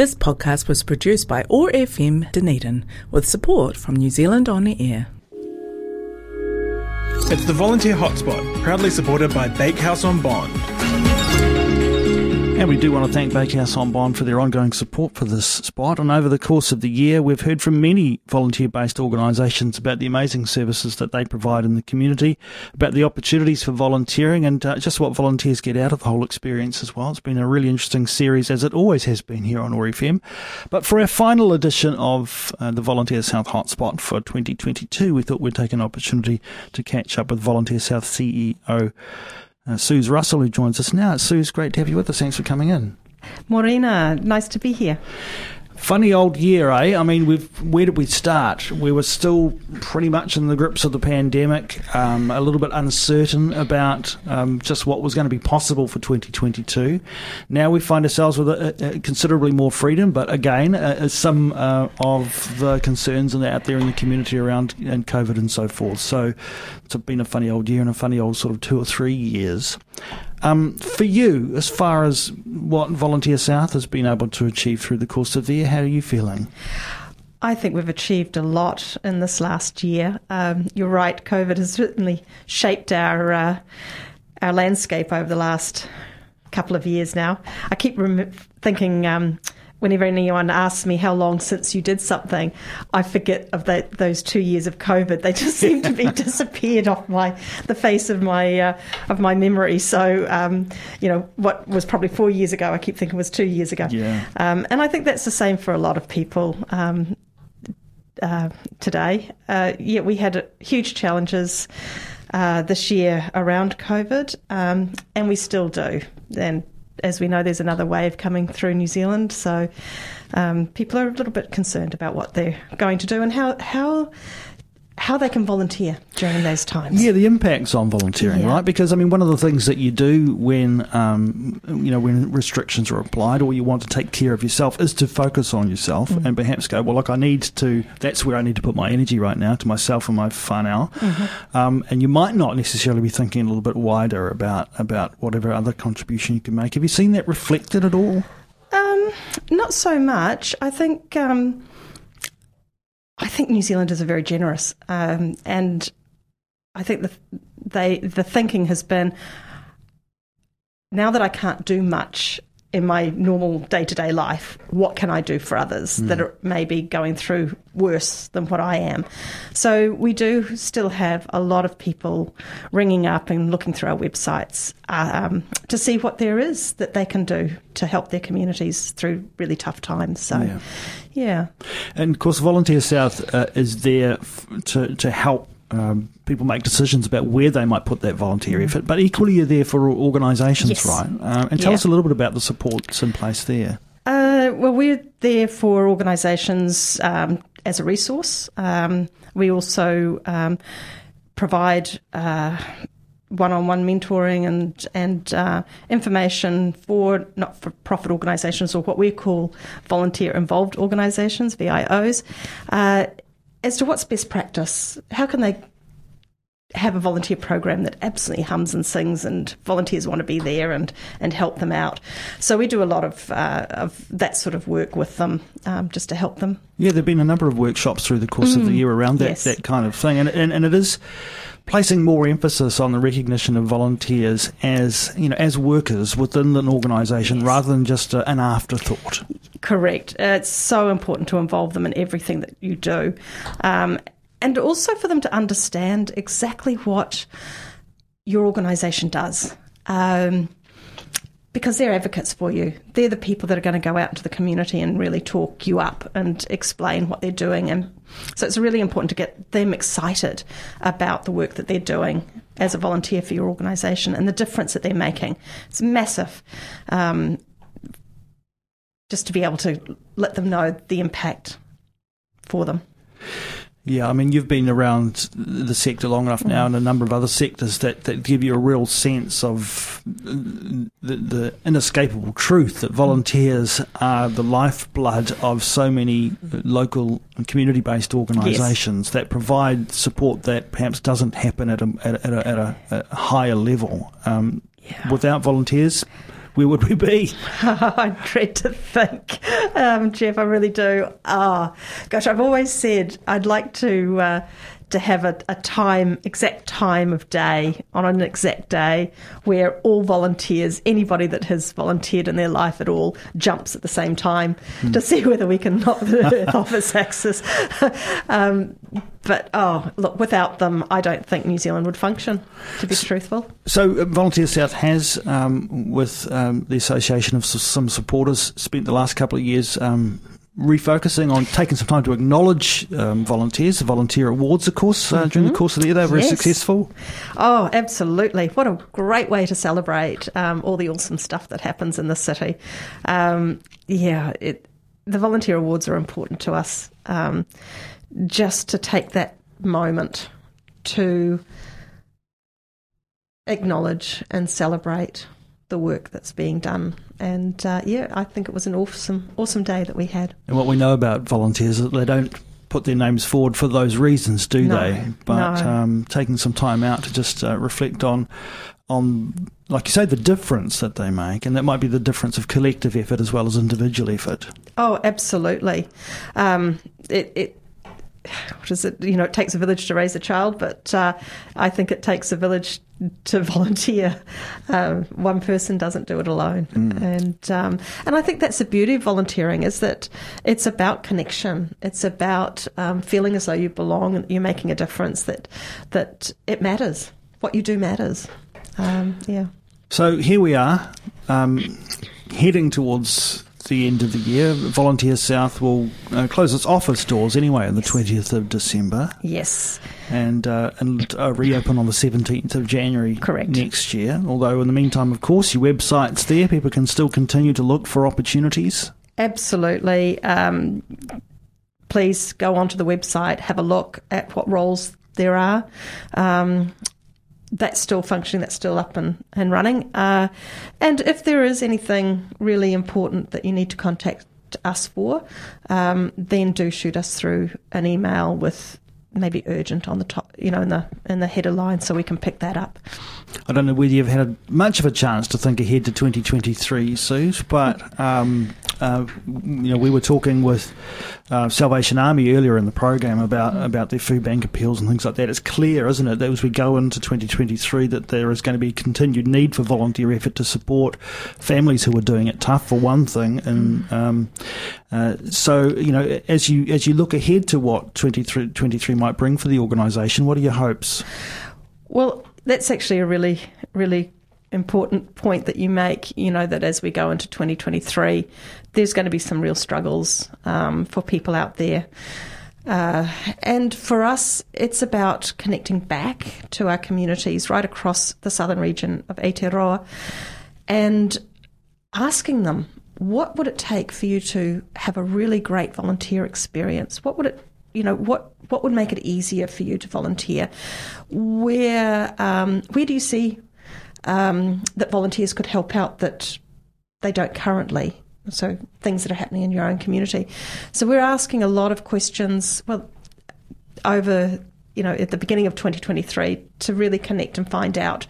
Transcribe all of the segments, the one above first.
This podcast was produced by OAR FM Dunedin with support from New Zealand On Air. It's the Volunteer Hotspot, proudly supported by Bakehouse on Bond. And we do want to thank Bakehouse on Bond for their ongoing support for this spot. And over the course of the year, we've heard from many volunteer based organisations about the amazing services that they provide in the community, about the opportunities for volunteering, and uh, just what volunteers get out of the whole experience as well. It's been a really interesting series, as it always has been here on OAR FM. But for our final edition of uh, the Volunteer South Hotspot for 2022, we thought we'd take an opportunity to catch up with Volunteer South CEO uh, Suze Russell, who joins us now. Suze, great to have you with us. Thanks for coming in. Morena, nice to be here. Funny old year, eh? I mean, we've where did we start? We were still pretty much in the grips of the pandemic, um, a little bit uncertain about um, just what was going to be possible for 2022. Now we find ourselves with a, a considerably more freedom, but again, uh, some uh, of the concerns out there in the community around and COVID and so forth. So it's been a funny old year and a funny old sort of two or three years. Um, for you, as far as what Volunteer South has been able to achieve through the course of the year, how are you feeling? I think we've achieved a lot in this last year. Um, you're right, COVID has certainly shaped our uh, our landscape over the last couple of years now. I keep rem- thinking. Um, whenever anyone asks me how long since you did something, I forget of the, those two years of COVID. They just seem to be disappeared off my the face of my uh, of my memory. So um, you know what was probably four years ago, I keep thinking was two years ago. Yeah. Um, and I think that's the same for a lot of people. Um, uh, today, uh, yeah, we had huge challenges uh, this year around COVID, um, and we still do. And as we know, there's another wave coming through New Zealand. So um, people are a little bit concerned about what they're going to do and how how how they can volunteer during those times. Yeah, the impacts on volunteering, yeah. right? Because I mean, one of the things that you do when um, you know when restrictions are applied, or you want to take care of yourself, is to focus on yourself mm-hmm. and perhaps go, well, look, I need to. That's where I need to put my energy right now to myself and my whānau. Mm-hmm. Um, and you might not necessarily be thinking a little bit wider about about whatever other contribution you can make. Have you seen that reflected at all? Um, not so much. I think. Um, I think New Zealanders are very generous, um, and I think the they the thinking has been now that I can't do much in my normal day to day life, what can I do for others mm. that are maybe going through worse than what I am? So we do still have a lot of people ringing up and looking through our websites um, to see what there is that they can do to help their communities through really tough times. So, yeah. yeah. And of course, Volunteer South uh, is there f- to, to help um, people make decisions about where they might put that volunteer mm. effort, but equally you're there for organisations, yes. right? Uh, and tell yeah. us a little bit about the supports in place there. Uh, well, we're there for organisations um, as a resource. Um, we also um, provide uh, one-on-one mentoring and and uh, information for not-for-profit organisations or what we call volunteer-involved organisations (VIOs) uh, as to what's best practice. How can they have a volunteer program that absolutely hums and sings, and volunteers want to be there and, and help them out. So we do a lot of uh, of that sort of work with them, um, just to help them. Yeah, there've been a number of workshops through the course mm, of the mm, year around that yes. that kind of thing, and, and and it is placing more emphasis on the recognition of volunteers as you know as workers within an organisation yes. rather than just a, an afterthought. Correct. It's so important to involve them in everything that you do. Um, and also for them to understand exactly what your organisation does. Um, because they're advocates for you. They're the people that are going to go out into the community and really talk you up and explain what they're doing. And so it's really important to get them excited about the work that they're doing as a volunteer for your organisation and the difference that they're making. It's massive. Um, just to be able to let them know the impact for them. Yeah, I mean, you've been around the sector long enough now, and a number of other sectors that, that give you a real sense of the, the inescapable truth that volunteers are the lifeblood of so many local and community based organisations yes. that provide support that perhaps doesn't happen at a, at a, at a, at a higher level. Um, yeah. Without volunteers, where would we be? I dread to think, um, Jeff. I really do. Ah, gosh, I've always said I'd like to uh, to have a, a time, exact time of day on an exact day where all volunteers, anybody that has volunteered in their life at all, jumps at the same time Hmm. to see whether we can knock the Earth off its axis. um, but oh, look, without them, I don't think New Zealand would function. To be truthful. So, uh, Volunteer South has, um, with um, the Association of some supporters, spent the last couple of years um, refocusing on taking some time to acknowledge um, volunteers. The volunteer awards, of course, uh, during the course of the year, they were very Yes. successful. Oh, absolutely. What a great way to celebrate um, all the awesome stuff that happens in the city. Um, yeah, it, the volunteer awards are important to us um, just to take that moment to acknowledge and celebrate the work that's being done. And uh, yeah, I think it was an awesome, awesome day that we had. And what we know about volunteers is that they don't put their names forward for those reasons, do No, they? But no. um, taking some time out to just uh, reflect on, on, like you say, the difference that they make, and that might be the difference of collective effort as well as individual effort. Oh, absolutely. Um, it, it what is it? You know, it takes a village to raise a child, but uh, I think it takes a village to volunteer. Um, one person doesn't do it alone, and um, and I think that's the beauty of volunteering is that it's about connection. It's about um, feeling as though you belong and you're making a difference. That that it matters. What you do matters. Um, yeah. So here we are, um, heading towards the end of the year. Volunteer South will uh, close its office doors anyway on the 20th of December Yes. and, uh, and uh, reopen on the 17th of January Correct. next year. Although, in the meantime, of course, your website's there. People can still continue to look for opportunities. Absolutely. Um, please go onto the website, have a look at what roles there are. Um, that's still functioning, that's still up and, and running. Uh, and if there is anything really important that you need to contact us for, um, then do shoot us through an email with maybe urgent on the top, you know, in the in the header line, so we can pick that up. I don't know whether you've had much of a chance to think ahead to 2023, Sue, but um, uh, you know we were talking with uh, Salvation Army earlier in the program about about their food bank appeals and things like that. It's clear, isn't it, that as we go into 2023, that there is going to be continued need for volunteer effort to support families who are doing it tough, for one thing, and um, uh, so you know as you as you look ahead to what 23, 23 might bring for the organisation, what are your hopes? Well, that's actually a really, really important point that you make. You know, that as we go into 2023, there's going to be some real struggles um, for people out there. Uh, and for us, it's about connecting back to our communities right across the southern region of Aotearoa and asking them, what would it take for you to have a really great volunteer experience? What would it you know what what would make it easier for you to volunteer? Where um, where do you see um, that volunteers could help out that they don't currently? So things that are happening in your own community. So we're asking a lot of questions. Well, over you know at the beginning of 2023 to really connect and find out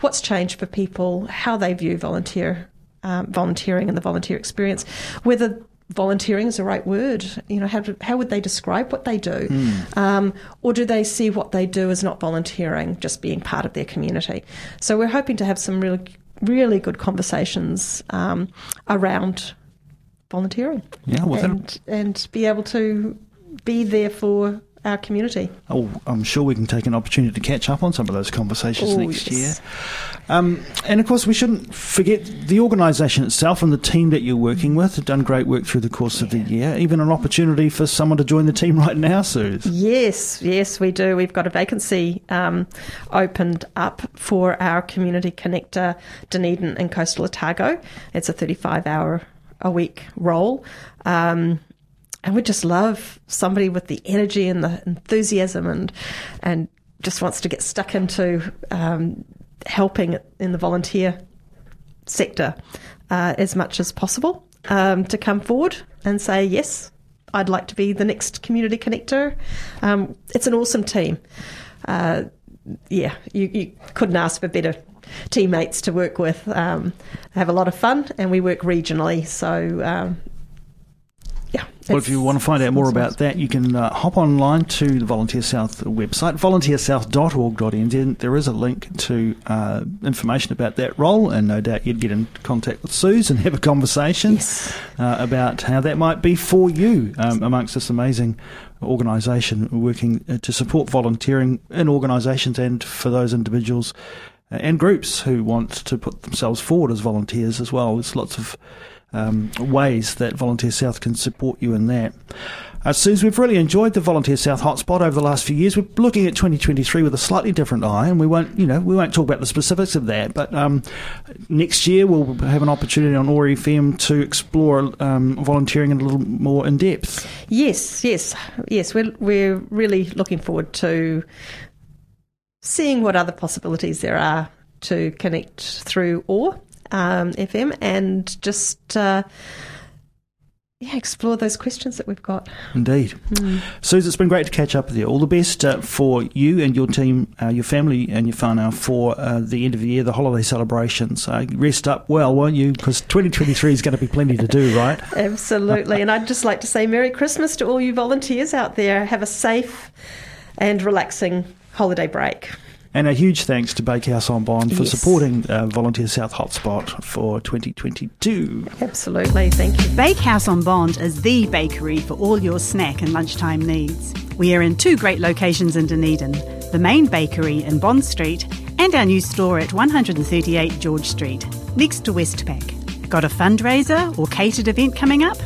what's changed for people, how they view volunteer um, volunteering and the volunteer experience, whether volunteering is the right word. You know, how, do, how would they describe what they do? Um, or do they see what they do as not volunteering, just being part of their community? So we're hoping to have some really, really good conversations um, around volunteering Yeah, well, and, and be able to be there for our community. Oh, I'm sure we can take an opportunity to catch up on some of those conversations Oh, next year. Um, and of course, we shouldn't forget the organisation itself and the team that you're working with have done great work through the course of the year. Even an opportunity for someone to join the team right now, Suze. Yes, yes, we do. We've got a vacancy um, opened up for our community connector, Dunedin and Coastal Otago. It's a 35 hour a week role. Um, and we just love somebody with the energy and the enthusiasm and and just wants to get stuck into um, helping in the volunteer sector uh, as much as possible um, to come forward and say yes i'd like to be the next community connector um, it's an awesome team uh, yeah you, you couldn't ask for better teammates to work with. Um, they have a lot of fun, and we work regionally. So, um, yeah. Well, if you want to find out more about that, you can uh, hop online to the Volunteer South website, volunteersouth.org.nz. There is a link to uh, information about that role, and no doubt you'd get in contact with Suze and have a conversation Yes. uh, about how that might be for you um, amongst this amazing organisation working uh, to support volunteering in organisations and for those individuals uh, and groups who want to put themselves forward as volunteers as well. There's lots of um, ways that Volunteer South can support you in that. Uh, Suze, we've really enjoyed the Volunteer South hotspot over the last few years. We're looking at 2023 with a slightly different eye, and we won't, you know, we won't talk about the specifics of that. But um, next year we'll have an opportunity on OAR FM to explore um, volunteering in a little more in depth. Yes, yes, yes. We're we're really looking forward to seeing what other possibilities there are to connect through OR um, FM and just uh, yeah explore those questions that we've got. Indeed. Suze, it's been great to catch up with you. All the best uh, for you and your team, uh, your family and your whānau for uh, the end of the year, the holiday celebrations. Uh, rest up well, won't you? Because 2023 is going to be plenty to do, right? Absolutely, and I'd just like to say Merry Christmas to all you volunteers out there. Have a safe and relaxing holiday break. And a huge thanks to Bakehouse on Bond for Yes. supporting uh, Volunteer South Hotspot for 2022. Absolutely, thank you. Bakehouse on Bond is the bakery for all your snack and lunchtime needs. We are in two great locations in Dunedin the main bakery in Bond Street and our new store at 138 George Street, next to Westpac. Got a fundraiser or catered event coming up?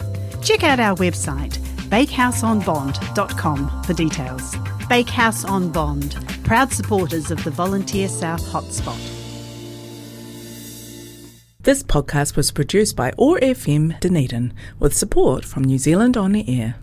Check out our website, bakehouseonbond.com, for details. Bakehouse on Bond, proud supporters of the Volunteer South Hotspot. This podcast was produced by OAR FM Dunedin with support from New Zealand On the Air.